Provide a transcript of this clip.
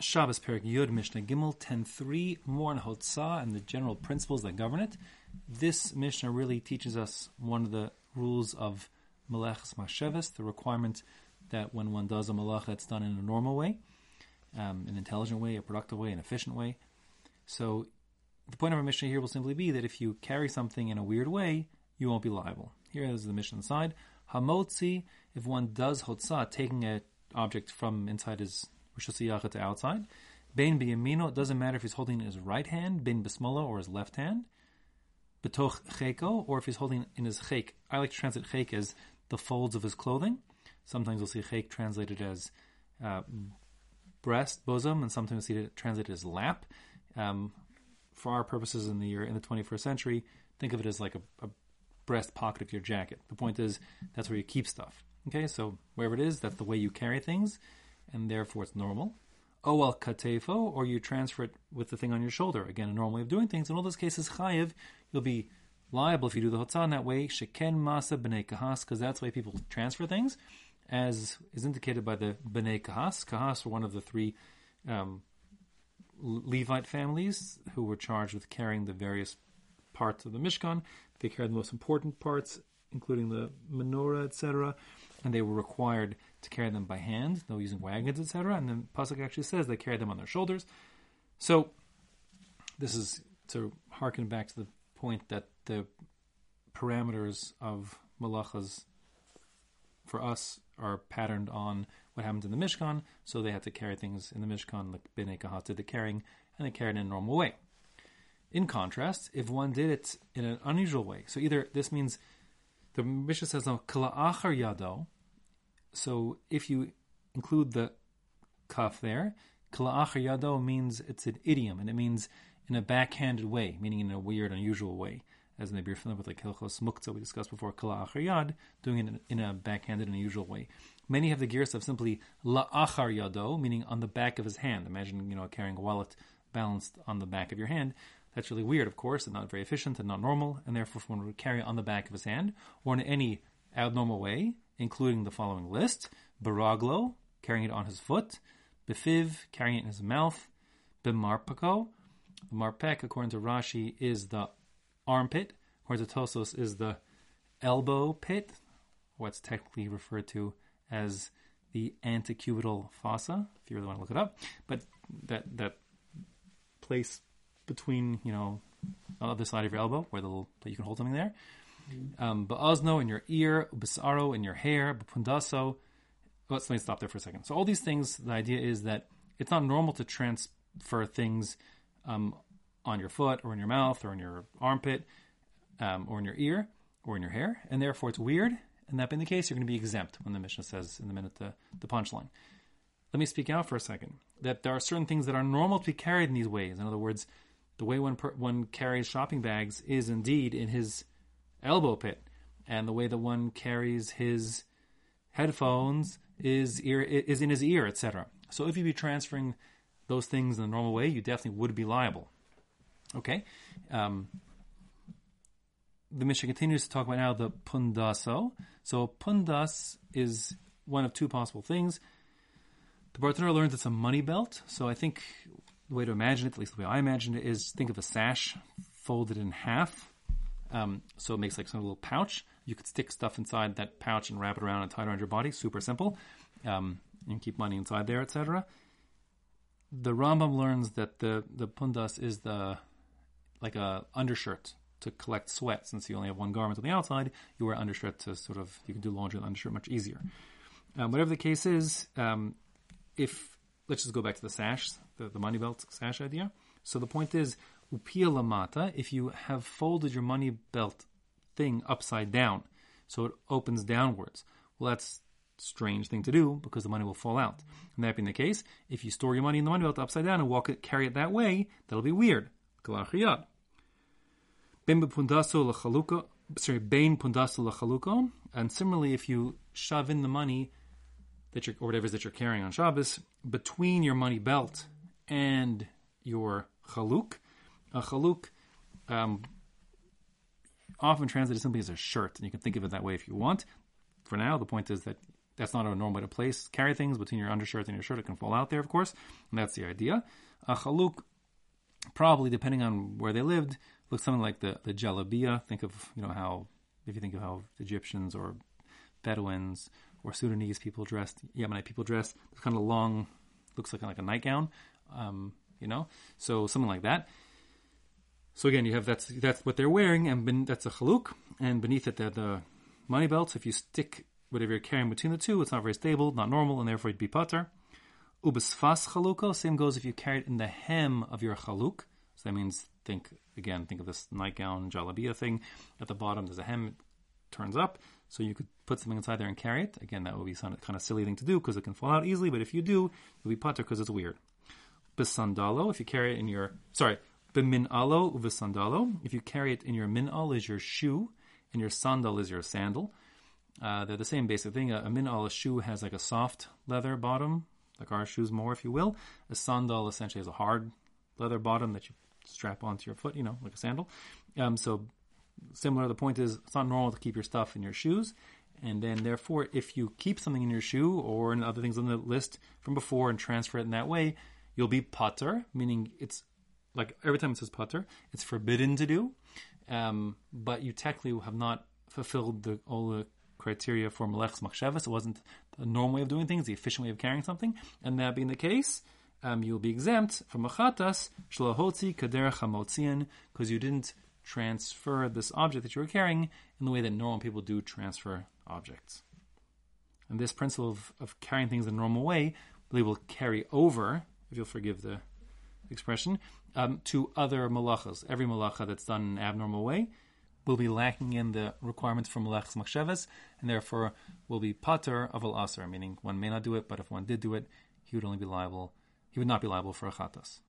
Shabbos Perek Yud Mishnah Gimel 10.3 more on Hotzah and the general principles that govern it. This Mishnah really teaches us one of the rules of Meleches Machsheves, the requirement that when one does a Malach, it's done in a normal way, um, an intelligent way, a productive way, an efficient way. So the point of our Mishnah here will simply be that if you carry something in a weird way, you won't be liable. Here is the Mishnah side. Hamotzi, if one does Hotzah, taking an object from inside his Rishus to outside. Bein biyamino, it doesn't matter if he's holding in his right hand, bein besmola, or his left hand. Betoch cheko, or if he's holding in his chek. I like to translate chek as the folds of his clothing. Sometimes we'll see chek translated as uh, breast, bosom, and sometimes we see it translated as lap. Um, for our purposes in the year in the 21st century, think of it as like a, a breast pocket of your jacket. The point is that's where you keep stuff. Okay, so wherever it is, that's the way you carry things and therefore it's normal. Oel katefo, or you transfer it with the thing on your shoulder. Again, a normal way of doing things. In all those cases, chayiv, you'll be liable if you do the hotzah in that way. Sheken masa b'nei kahas, because that's the way people transfer things, as is indicated by the b'nei kahas. Kahas were one of the three um, Levite families who were charged with carrying the various parts of the Mishkan. They carried the most important parts, including the menorah, etc and they were required to carry them by hand, though using wagons, etc. And then Pasuk actually says they carried them on their shoulders. So this is to harken back to the point that the parameters of malachas for us are patterned on what happens in the Mishkan, so they had to carry things in the Mishkan like Bnei Kahat did the carrying, and they carried it in a normal way. In contrast, if one did it in an unusual way, so either this means the Mishnah says now kala'achar yado. So if you include the kaf there, kala'achar yado means it's an idiom and it means in a backhanded way, meaning in a weird, unusual way. As maybe you're familiar with like Hilchos Muktzah we discussed before, kala'achar yad, doing it in, a backhanded, unusual way. Many have the girsa simply la'achar yado, meaning on the back of his hand. Imagine you know carrying a wallet balanced on the back of your hand. That's really weird, of course, and not very efficient and not normal, and therefore one would carry it on the back of his hand, or in any abnormal way, including the following list baraglo, carrying it on his foot, befiv, carrying it in his mouth, bimarpako, the marpek, according to Rashi, is the armpit, according to Tosfos, is the elbow pit, what's technically referred to as the antecubital fossa, if you really want to look it up. But that that place between, you know, the other side of your elbow, where the little, you can hold something there. Um, in your ear, b'saro in your hair, b'pundaso. Let's let me stop there for a second. So all these things, the idea is that it's not normal to transfer things um, on your foot or in your mouth or in your armpit um, or in your ear or in your hair, and therefore it's weird. And that being the case, you're going to be exempt when the Mishnah says in the minute the, the punchline. Let me speak out for a second. That there are certain things that are normal to be carried in these ways. In other words, the way one per, one carries shopping bags is indeed in his elbow pit, and the way that one carries his headphones is ear is in his ear, etc. So if you be transferring those things in the normal way, you definitely would be liable. Okay. Um, the Mishnah continues to talk about now the pundaso. So pundas is one of two possible things. The Bartenura learns it's a money belt. So I think the way to imagine it, at least the way I imagine it, is think of a sash folded in half. Um, so it makes like some little pouch. You could stick stuff inside that pouch and wrap it around and tie it around your body. Super simple. Um, and keep money inside there, etc. The Rambam learns that the the pundas is the like a undershirt to collect sweat. Since you only have one garment on the outside, you wear undershirt to sort of you can do laundry with undershirt much easier. Um, whatever the case is, um, if let's just go back to the sash, the, the money belt sash idea. So the point is, upia lamata, if you have folded your money belt thing upside down, so it opens downwards. Well, that's strange thing to do because the money will fall out. And that being the case, if you store your money in the money belt upside down and walk it, carry it that way, that'll be weird. Pundaso lachaluka, sorry, bain pundaso lachalukon. And similarly, if you shove in the money that you're, or whatever it is that you're carrying on Shabbos between your money belt and your chaluk. A chaluk, um, often translated simply as a shirt, and you can think of it that way if you want. For now, the point is that that's not a normal way to place carry things between your undershirt and your shirt. It can fall out there, of course, and that's the idea. A chaluk, probably depending on where they lived, looks something like the the jalabia. Think of you know how if you think of how Egyptians or Bedouins or Sudanese people dressed, Yemenite people dressed, it's kind of long, looks like like a nightgown, um, you know, so something like that. So again, you have that's that's what they're wearing, and ben, that's a chaluk, and beneath it the, the money belts. If you stick whatever you're carrying between the two, it's not very stable, not normal, and therefore you'd be pater. Ubisfas chaluko, same goes if you carry it in the hem of your chaluk. So that means think again, think of this nightgown jalabia thing. At the bottom there's a hem, turns up, so you could put something inside there and carry it. Again, that would be some kind of silly thing to do because it can fall out easily. But if you do, you'll be pater because it's weird. Bisandalo, if you carry it in your sorry, biminalo uvisandalo, if you carry it in your minal is your shoe, and your sandal is your sandal. Uh, they're the same basic thing. A, a minal, a shoe, has like a soft leather bottom, like our shoes more, if you will. A sandal essentially has a hard leather bottom that you strap onto your foot, you know, like a sandal. Um, so similar, the point is it's not normal to keep your stuff in your shoes. And then, therefore, if you keep something in your shoe or in other things on the list from before and transfer it in that way, you'll be pater, meaning it's like every time it says pater, it's forbidden to do. Um, but you technically have not fulfilled the, all the criteria for meleches machshavas. It wasn't the normal way of doing things, the efficient way of carrying something. And that being the case, um, you'll be exempt from achatas shlahotzi kader chamotzian because you didn't transfer this object that you were carrying in the way that normal people do transfer objects. And this principle of, of carrying things in a normal way, they will carry over, if you'll forgive the expression, um, to other malachas. Every malacha that's done in an abnormal way will be lacking in the requirements for malachas machshavas, and therefore will be pater of al asr, meaning one may not do it, but if one did do it, he would only be liable. He would not be liable for a chatas.